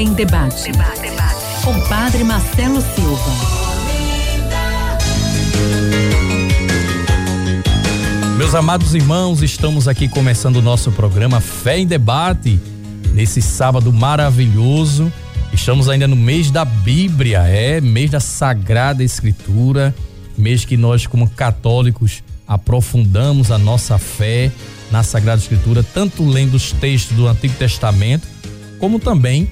Em Debate. debate, debate. Com Padre Marcelo Silva. Meus amados irmãos, estamos aqui começando o nosso programa Fé em Debate. Nesse sábado maravilhoso. Estamos ainda no mês da Bíblia, é mês da Sagrada Escritura, mês que nós, como católicos, aprofundamos a nossa fé na Sagrada Escritura, tanto lendo os textos do Antigo Testamento, como também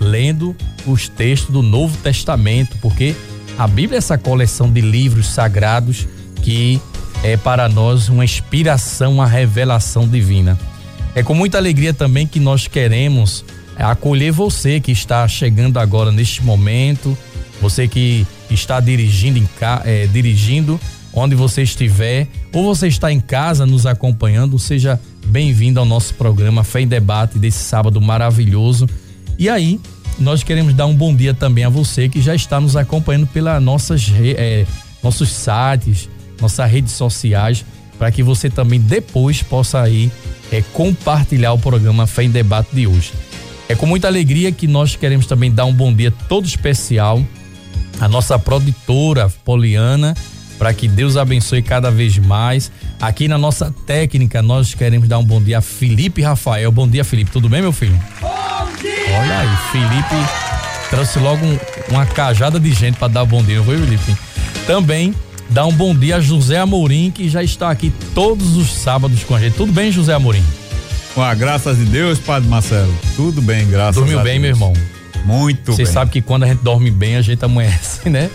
lendo os textos do Novo Testamento, porque a Bíblia é essa coleção de livros sagrados que é para nós uma inspiração, uma revelação divina. É com muita alegria também que nós queremos acolher você que está chegando agora neste momento, você que está dirigindo, em, é, dirigindo onde você estiver, ou você está em casa nos acompanhando, seja bem-vindo ao nosso programa Fé em Debate desse sábado maravilhoso. E aí, nós queremos dar um bom dia também a você que já está nos acompanhando pelas nossas é, nossos sites, nossas redes sociais, para que você também depois possa aí é, compartilhar o programa Fé em Debate de hoje. É com muita alegria que nós queremos também dar um bom dia todo especial à nossa produtora Poliana, para que Deus abençoe cada vez mais. Aqui na nossa técnica, nós queremos dar um bom dia a Felipe Rafael. Bom dia, Felipe. Tudo bem, meu filho? Olha aí, Felipe trouxe logo um, uma cajada de gente para dar bom dia, foi, Felipe? Também dá um bom dia a José Amorim, que já está aqui todos os sábados com a gente. Tudo bem, José Amorim? Com a graça de Deus, Padre Marcelo. Tudo bem, graças Dormiu a Deus. Dormiu bem, meu irmão? Muito Você bem. Você sabe que quando a gente dorme bem, a gente amanhece, né?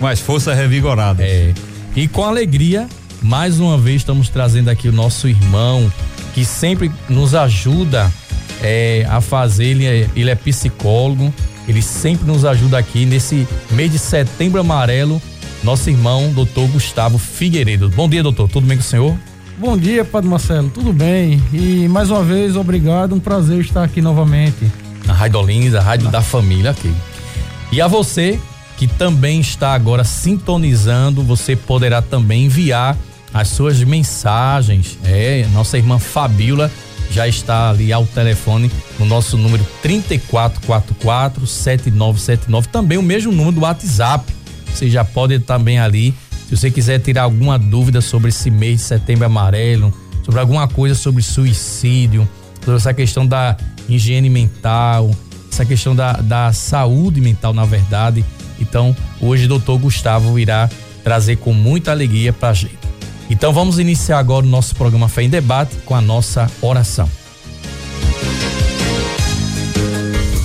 Mais força revigorada. É. E com alegria, mais uma vez estamos trazendo aqui o nosso irmão, que sempre nos ajuda é, a fazer, ele é, ele é psicólogo, ele sempre nos ajuda aqui nesse mês de setembro amarelo, nosso irmão, doutor Gustavo Figueiredo. Bom dia, doutor. Tudo bem com o senhor? Bom dia, Padre Marcelo, tudo bem? E mais uma vez, obrigado, um prazer estar aqui novamente. Na Rádio Olinda, a rádio da família aqui. E a você que também está agora sintonizando, você poderá também enviar as suas mensagens. É, nossa irmã Fabíola já está ali ao telefone no nosso número 3444 7979, também o mesmo número do WhatsApp. Você já pode também ali se você quiser tirar alguma dúvida sobre esse mês de setembro amarelo, sobre alguma coisa sobre suicídio, sobre essa questão da higiene mental, essa questão da, da saúde mental, na verdade. Então, hoje o doutor Gustavo irá trazer com muita alegria para a gente. Então, vamos iniciar agora o nosso programa Fé em Debate com a nossa oração.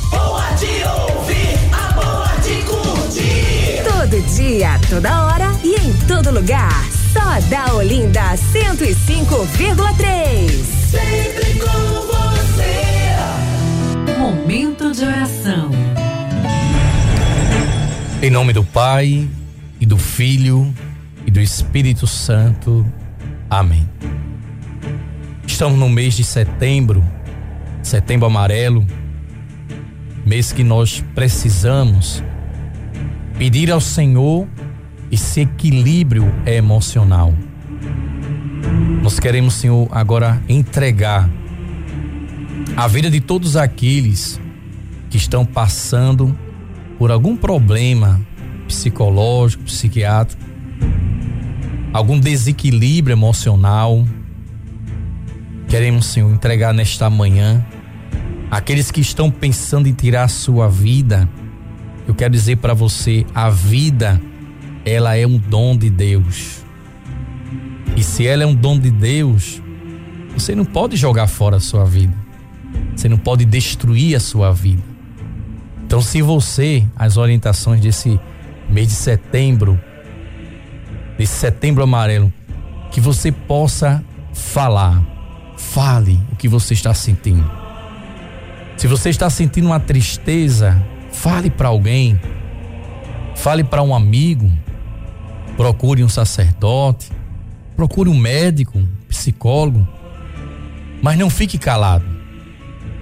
Boa de ouvir, a boa de curtir. Todo dia, toda hora e em todo lugar. Só da Olinda 105,3. Sempre com você. Momento de oração. Em nome do Pai e do Filho do Espírito Santo. Amém. Estamos no mês de setembro, setembro amarelo, mês que nós precisamos pedir ao Senhor esse equilíbrio emocional. Nós queremos, Senhor, agora entregar a vida de todos aqueles que estão passando por algum problema psicológico, psiquiátrico, algum desequilíbrio emocional. Queremos, Senhor, entregar nesta manhã aqueles que estão pensando em tirar a sua vida. Eu quero dizer para você, a vida ela é um dom de Deus. E se ela é um dom de Deus, você não pode jogar fora a sua vida. Você não pode destruir a sua vida. Então, se você, as orientações desse mês de setembro, desse setembro amarelo, que você possa falar, fale o que você está sentindo. Se você está sentindo uma tristeza, fale para alguém, fale para um amigo, procure um sacerdote, procure um médico, um psicólogo, mas não fique calado,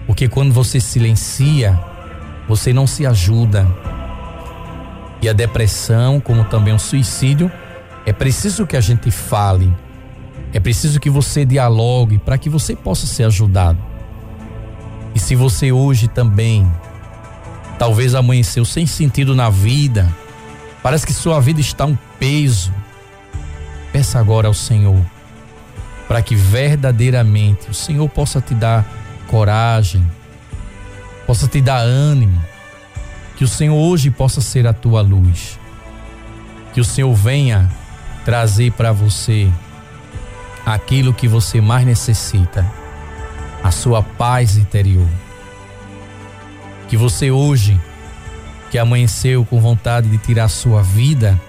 porque quando você silencia, você não se ajuda. E a depressão, como também o suicídio, é preciso que a gente fale, é preciso que você dialogue para que você possa ser ajudado. E se você hoje também talvez amanheceu sem sentido na vida, parece que sua vida está um peso. Peça agora ao Senhor para que verdadeiramente o Senhor possa te dar coragem, possa te dar ânimo, que o Senhor hoje possa ser a tua luz, que o Senhor venha trazer para você aquilo que você mais necessita, a sua paz interior. Que você hoje, que amanheceu com vontade de tirar a sua vida,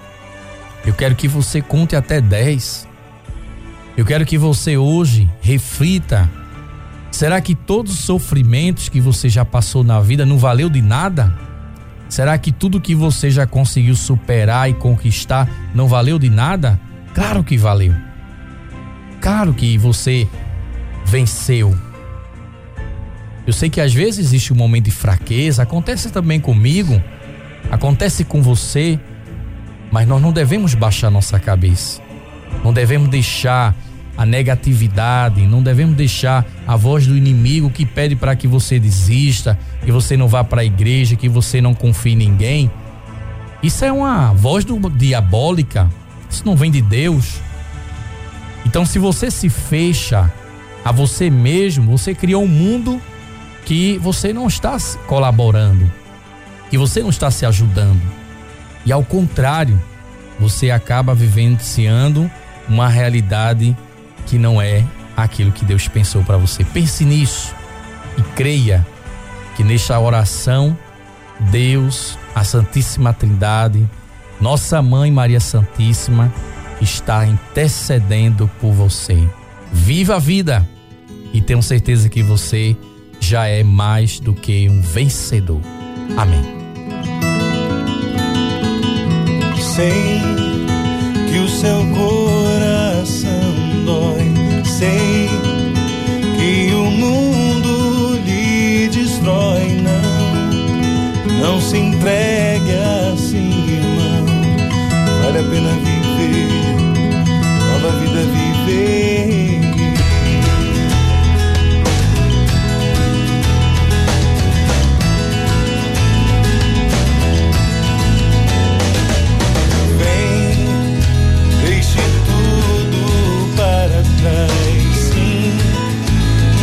eu quero que você conte até 10. Eu quero que você hoje reflita: será que todos os sofrimentos que você já passou na vida não valeu de nada? Será que tudo que você já conseguiu superar e conquistar não valeu de nada? Claro que valeu. Claro que você venceu. Eu sei que às vezes existe um momento de fraqueza, acontece também comigo, acontece com você, mas nós não devemos baixar nossa cabeça. Não devemos deixar a negatividade, não devemos deixar a voz do inimigo que pede para que você desista, que você não vá para a igreja, que você não confie em ninguém. Isso é uma voz do, diabólica. Isso não vem de Deus. Então, se você se fecha a você mesmo, você criou um mundo que você não está colaborando, que você não está se ajudando. E ao contrário, você acaba vivenciando uma realidade que não é aquilo que Deus pensou para você. Pense nisso e creia que nesta oração, Deus, a Santíssima Trindade, nossa Mãe Maria Santíssima, está intercedendo por você. Viva a vida e tenho certeza que você já é mais do que um vencedor. Amém. Sei que o seu coração Não, se entregue assim, irmão. Vale a pena viver, nova vida viver. Vem, deixe tudo para trás. Sim,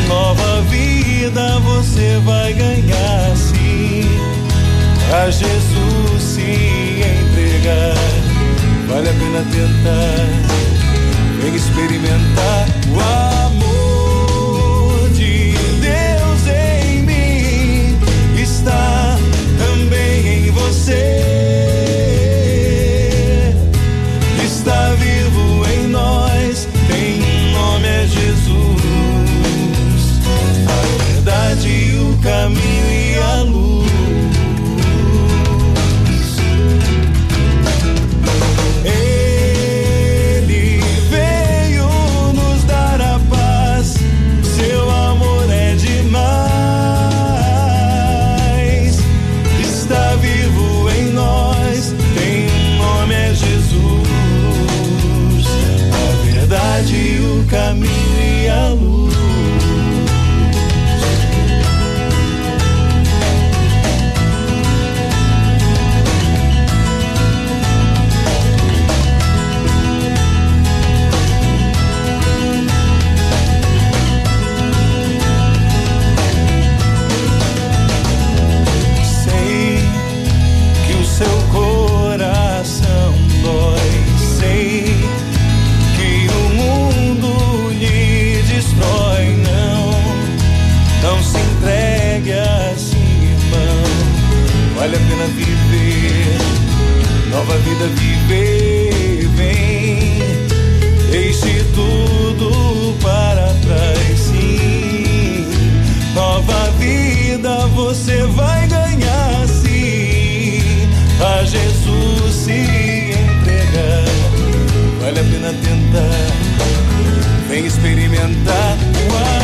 nova vida você vai ganhar. A Jesus se entregar. Vale a pena tentar. Vem experimentar o amor vida você vai ganhar. Sim, a Jesus se entregar. Vale a pena tentar. Vem experimentar o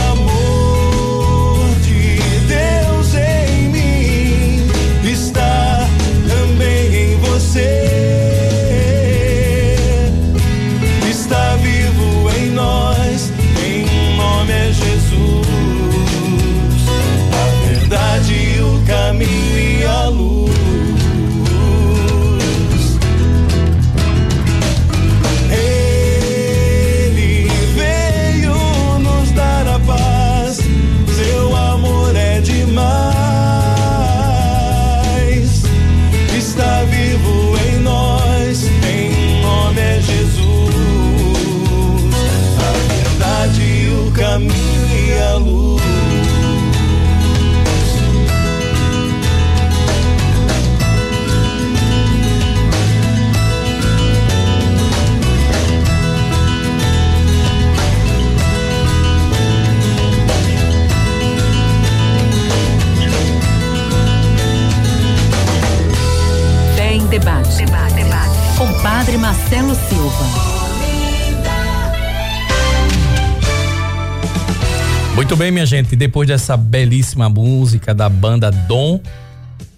Muito bem, minha gente, depois dessa belíssima música da banda Dom,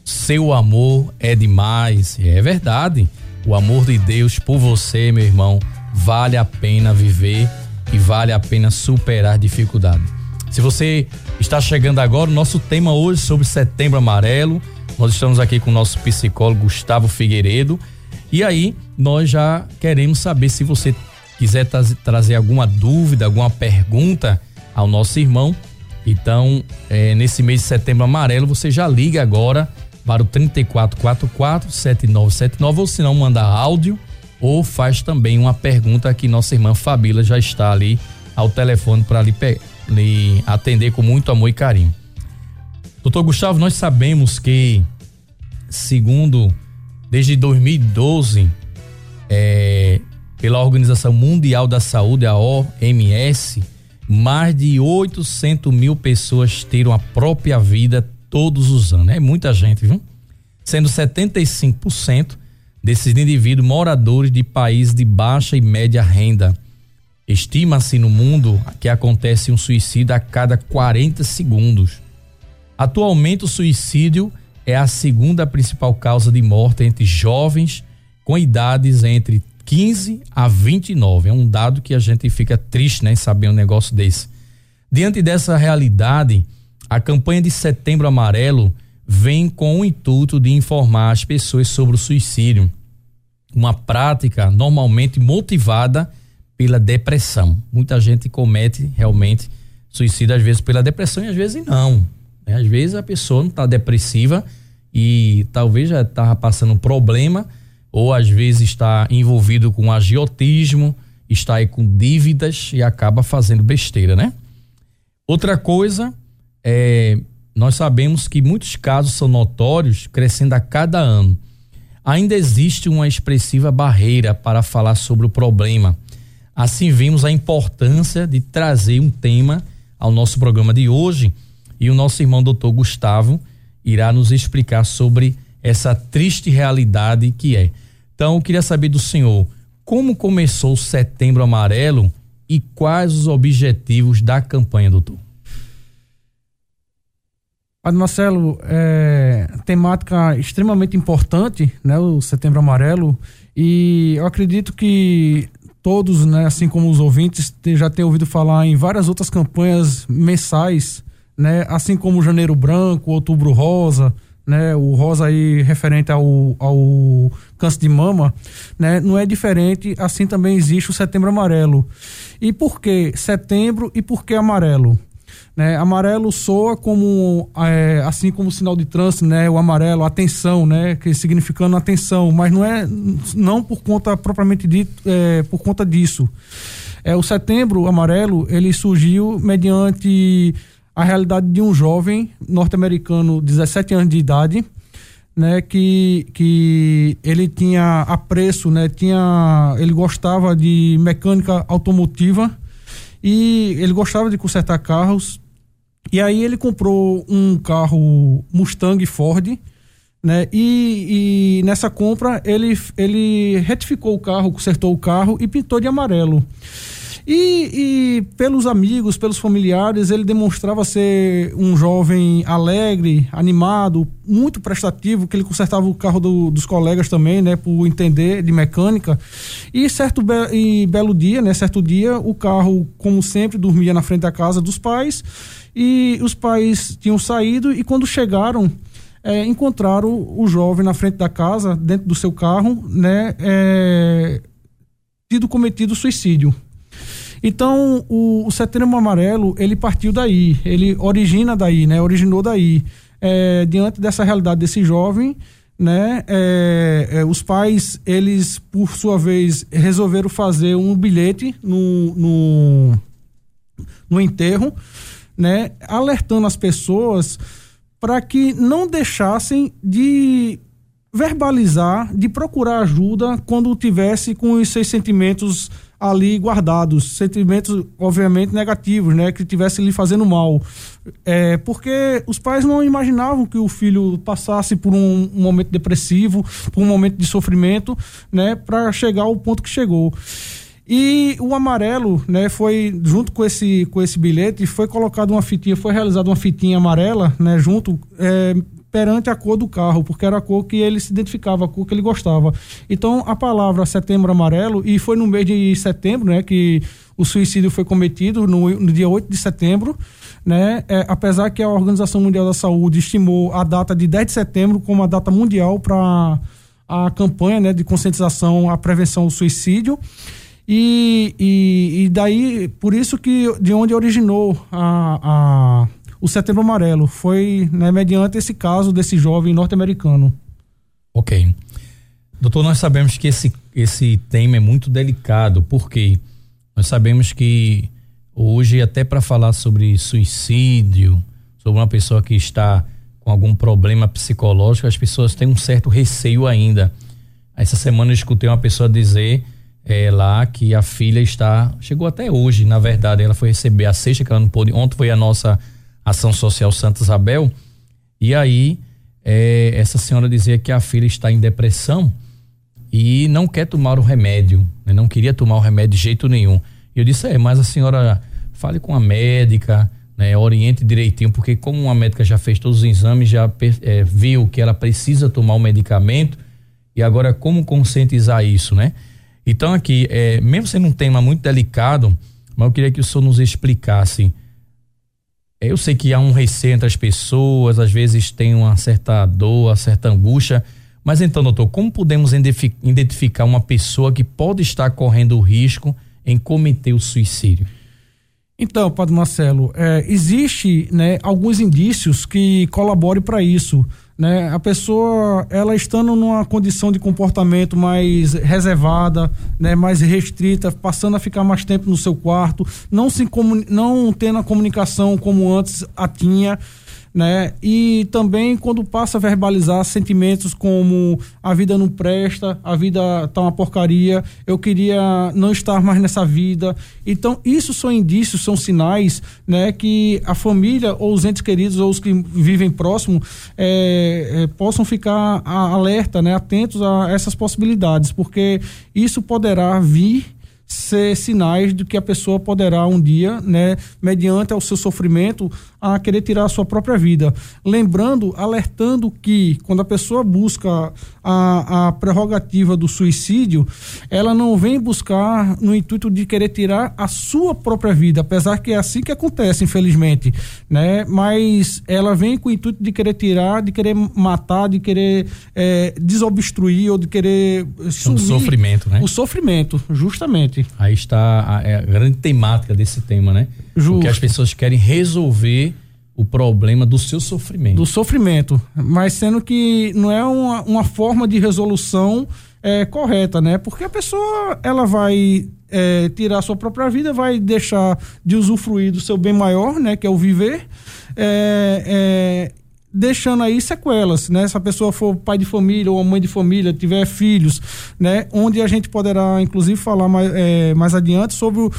seu amor é demais. É verdade. O amor de Deus por você, meu irmão, vale a pena viver e vale a pena superar dificuldade. Se você está chegando agora, o nosso tema hoje sobre Setembro Amarelo. Nós estamos aqui com o nosso psicólogo Gustavo Figueiredo. E aí, nós já queremos saber se você quiser trazer alguma dúvida, alguma pergunta ao nosso irmão. Então, é, nesse mês de setembro amarelo, você já liga agora para o 3444 7979 ou se não manda áudio ou faz também uma pergunta que nossa irmã Fabíola já está ali ao telefone para lhe, lhe atender com muito amor e carinho. Doutor Gustavo, nós sabemos que, segundo, desde 2012, é, pela Organização Mundial da Saúde, a OMS, mais de 800 mil pessoas tiram a própria vida todos os anos. É muita gente, viu? Sendo 75% desses indivíduos moradores de países de baixa e média renda. Estima-se no mundo que acontece um suicídio a cada 40 segundos. Atualmente, o suicídio é a segunda principal causa de morte entre jovens com idades entre 15 a 29. É um dado que a gente fica triste, né, saber um negócio desse. Diante dessa realidade, a campanha de Setembro Amarelo vem com o intuito de informar as pessoas sobre o suicídio, uma prática normalmente motivada pela depressão. Muita gente comete realmente suicídio às vezes pela depressão e às vezes não. Né? Às vezes a pessoa não está depressiva e talvez já estava passando um problema ou às vezes está envolvido com agiotismo, está aí com dívidas e acaba fazendo besteira, né? Outra coisa é nós sabemos que muitos casos são notórios, crescendo a cada ano. Ainda existe uma expressiva barreira para falar sobre o problema. Assim vimos a importância de trazer um tema ao nosso programa de hoje e o nosso irmão doutor Gustavo irá nos explicar sobre essa triste realidade que é. Então, eu queria saber do senhor como começou o Setembro Amarelo e quais os objetivos da campanha, doutor. Padre Marcelo, é temática extremamente importante, né, o Setembro Amarelo, e eu acredito que todos, né, assim como os ouvintes, já têm ouvido falar em várias outras campanhas mensais, né, assim como Janeiro Branco, Outubro Rosa, né, o rosa aí referente ao, ao câncer de mama, né, não é diferente, assim também existe o setembro amarelo. E por que setembro e por que amarelo? Né, amarelo soa como é, assim como sinal de trânsito, né, o amarelo, atenção, né, que significando atenção, mas não é não por conta propriamente dito, é, por conta disso. É o setembro amarelo, ele surgiu mediante a realidade de um jovem norte-americano, 17 anos de idade, né, que, que ele tinha apreço, né, tinha, ele gostava de mecânica automotiva e ele gostava de consertar carros. E aí ele comprou um carro Mustang Ford, né, e, e nessa compra ele, ele retificou o carro, consertou o carro e pintou de amarelo. E, e, pelos amigos, pelos familiares, ele demonstrava ser um jovem alegre, animado, muito prestativo, que ele consertava o carro do, dos colegas também, né, por entender de mecânica. E certo be e belo dia, né, certo dia, o carro, como sempre, dormia na frente da casa dos pais e os pais tinham saído e quando chegaram é, encontraram o jovem na frente da casa, dentro do seu carro, né, é, tido cometido suicídio. Então, o, o Setembro Amarelo, ele partiu daí, ele origina daí, né? Originou daí. É, diante dessa realidade desse jovem, né? É, é, os pais, eles, por sua vez, resolveram fazer um bilhete no, no, no enterro, né? Alertando as pessoas para que não deixassem de verbalizar, de procurar ajuda quando tivesse com os seus sentimentos ali guardados, sentimentos obviamente negativos, né, que tivesse lhe fazendo mal, é, porque os pais não imaginavam que o filho passasse por um, um momento depressivo, por um momento de sofrimento, né, para chegar ao ponto que chegou. E o amarelo, né, foi junto com esse com esse bilhete, foi colocado uma fitinha, foi realizada uma fitinha amarela, né, junto é, perante a cor do carro, porque era a cor que ele se identificava, a cor que ele gostava. Então, a palavra setembro amarelo, e foi no mês de setembro, né, que o suicídio foi cometido, no, no dia 8 de setembro, né, é, apesar que a Organização Mundial da Saúde estimou a data de 10 de setembro como a data mundial para a campanha né, de conscientização à prevenção do suicídio. E, e, e, daí, por isso que de onde originou a, a, o Setembro Amarelo, foi né, mediante esse caso desse jovem norte-americano. Ok. Doutor, nós sabemos que esse, esse tema é muito delicado, porque nós sabemos que hoje, até para falar sobre suicídio, sobre uma pessoa que está com algum problema psicológico, as pessoas têm um certo receio ainda. Essa semana eu escutei uma pessoa dizer é, lá que a filha está. Chegou até hoje, na verdade. Ela foi receber a sexta que ela não pôde. Ontem foi a nossa ação social Santa Isabel. E aí, é, essa senhora dizia que a filha está em depressão e não quer tomar o remédio. Né? Não queria tomar o remédio de jeito nenhum. E eu disse: é, mas a senhora fale com a médica. Né, oriente direitinho, porque como uma médica já fez todos os exames, já é, viu que ela precisa tomar o medicamento, e agora como conscientizar isso, né? Então, aqui, é, mesmo sendo um tema muito delicado, mas eu queria que o senhor nos explicasse. Eu sei que há um receio entre as pessoas, às vezes tem uma certa dor, uma certa angústia, mas então, doutor, como podemos identificar uma pessoa que pode estar correndo o risco em cometer o suicídio? Então, Padre Marcelo, é, existe né, alguns indícios que colaborem para isso né? A pessoa, ela estando numa condição de comportamento mais reservada, né? Mais restrita, passando a ficar mais tempo no seu quarto, não se não tendo a comunicação como antes a tinha, né? E também quando passa a verbalizar sentimentos como a vida não presta, a vida tá uma porcaria, eu queria não estar mais nessa vida. Então, isso são indícios, são sinais, né, que a família ou os entes queridos ou os que vivem próximo é, é, possam ficar alerta, né, atentos a essas possibilidades, porque isso poderá vir ser sinais de que a pessoa poderá um dia, né, mediante o seu sofrimento, a querer tirar a sua própria vida. Lembrando, alertando que quando a pessoa busca a, a prerrogativa do suicídio, ela não vem buscar no intuito de querer tirar a sua própria vida, apesar que é assim que acontece, infelizmente, né? Mas ela vem com o intuito de querer tirar, de querer matar, de querer é, desobstruir ou de querer sumir o sofrimento, né? O sofrimento, justamente. Aí está a, é a grande temática desse tema, né? Justo. Porque as pessoas querem resolver o problema do seu sofrimento. Do sofrimento, mas sendo que não é uma, uma forma de resolução é, correta, né? Porque a pessoa ela vai é, tirar a sua própria vida, vai deixar de usufruir do seu bem maior, né? Que é o viver, é, é, deixando aí sequelas, né? Se a pessoa for pai de família ou mãe de família, tiver filhos, né? Onde a gente poderá, inclusive, falar mais, é, mais adiante sobre o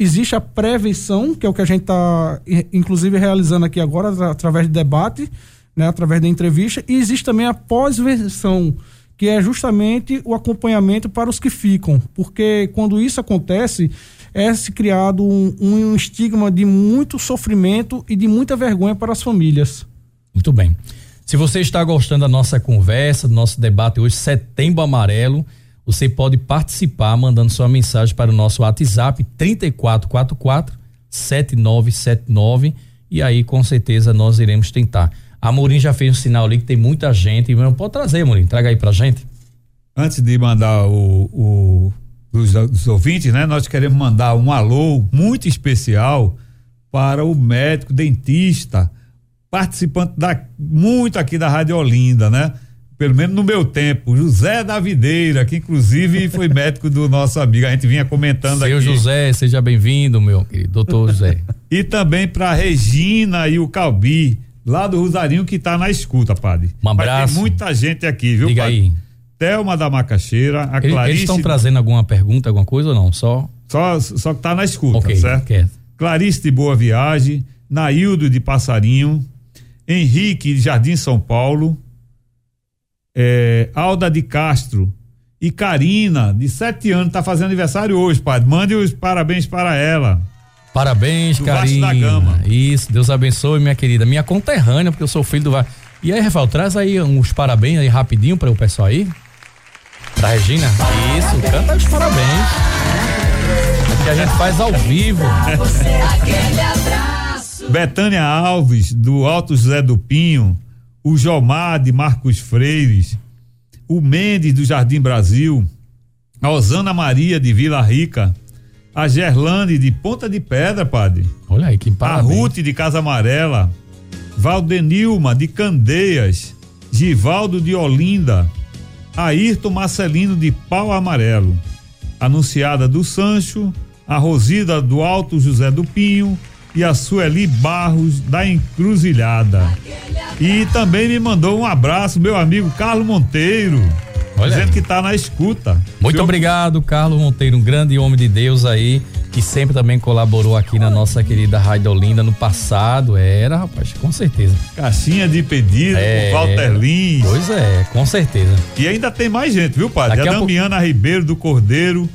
Existe a prevenção, que é o que a gente está, inclusive, realizando aqui agora, através de debate, né, através da entrevista, e existe também a pós-versão, que é justamente o acompanhamento para os que ficam, porque quando isso acontece, é se criado um, um estigma de muito sofrimento e de muita vergonha para as famílias. Muito bem. Se você está gostando da nossa conversa, do nosso debate hoje, Setembro Amarelo, você pode participar mandando sua mensagem para o nosso WhatsApp 3444 7979 e aí com certeza nós iremos tentar. A Morim já fez um sinal ali que tem muita gente. Pode trazer, Morim, traga aí pra gente. Antes de mandar o, o dos, dos ouvintes, né? Nós queremos mandar um alô muito especial para o médico dentista, participante da muito aqui da Rádio Olinda, né? pelo menos no meu tempo, José da Videira, que inclusive foi médico do nosso amigo, a gente vinha comentando Seu aqui. Seu José, seja bem-vindo, meu querido, doutor José. e também para Regina e o Calbi, lá do Rosarinho, que está na escuta, padre. Um abraço. Tem muita gente aqui, viu, Diga padre? aí. Thelma da Macaxeira, a Eles, Clarice. Eles estão trazendo alguma pergunta, alguma coisa ou não? Só Só, só que tá na escuta, Ok, certo? quieto. Clarice de Boa Viagem, Naildo de Passarinho, Henrique de Jardim São Paulo, é, Alda de Castro e Karina, de sete anos, tá fazendo aniversário hoje, padre. Mande os parabéns para ela. Parabéns, Do Karina. da Gama. Isso, Deus abençoe, minha querida. Minha conterrânea, porque eu sou filho do Vasco. E aí, Rafael, traz aí uns parabéns aí rapidinho para o pessoal aí. Pra Regina. Isso, canta os parabéns. É que a gente faz ao vivo. Betânia Alves, do Alto José do Pinho, o Jomar de Marcos Freires, o Mendes do Jardim Brasil, a Osana Maria de Vila Rica, a Gerlane de Ponta de Pedra, padre, Olha aí, que a parabéns. Ruth de Casa Amarela, Valdenilma de Candeias, Givaldo de Olinda, Ayrton Marcelino de Pau Amarelo, Anunciada do Sancho, a Rosida do Alto José do Pinho e a Sueli Barros da Encruzilhada. E também me mandou um abraço, meu amigo Carlos Monteiro, Olha dizendo aí. que tá na escuta. Muito obrigado, Carlos Monteiro, um grande homem de Deus aí, que sempre também colaborou aqui na nossa querida Rádio Olinda no passado. Era, rapaz, com certeza. Caixinha de pedido, É. o Walter Lins. Pois é, com certeza. E ainda tem mais gente, viu, padre? Daqui a a pouco- Damiana Ribeiro do Cordeiro,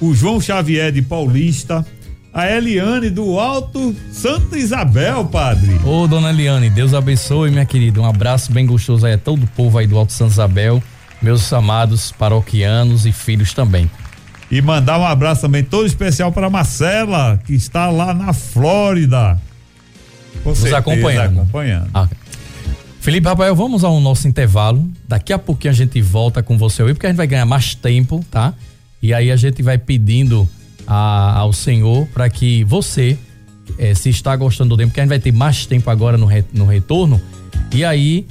o João Xavier de Paulista, a Eliane do Alto Santa Isabel, padre. Ô, dona Eliane, Deus abençoe, minha querida. Um abraço bem gostoso aí a todo o povo aí do Alto Santa Isabel, meus amados paroquianos e filhos também. E mandar um abraço também todo especial para Marcela, que está lá na Flórida. Com certeza, acompanhando. acompanhando. Ah, Felipe Rafael, vamos ao nosso intervalo. Daqui a pouquinho a gente volta com você aí, porque a gente vai ganhar mais tempo, tá? E aí a gente vai pedindo a- ao Senhor para que você, eh, se está gostando do tempo, porque a gente vai ter mais tempo agora no, re- no retorno. E aí,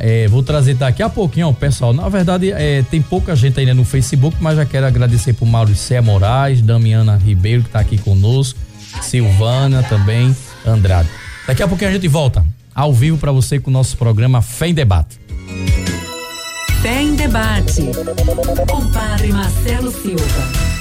eh, vou trazer daqui a pouquinho, ó, pessoal. Na verdade, eh, tem pouca gente ainda no Facebook, mas já quero agradecer pro Mauricé Moraes, Damiana Ribeiro, que tá aqui conosco, Silvana também, Andrade. Daqui a pouquinho a gente volta ao vivo para você com o nosso programa Fé em Debate. Fé em debate. Com Padre Marcelo Silva.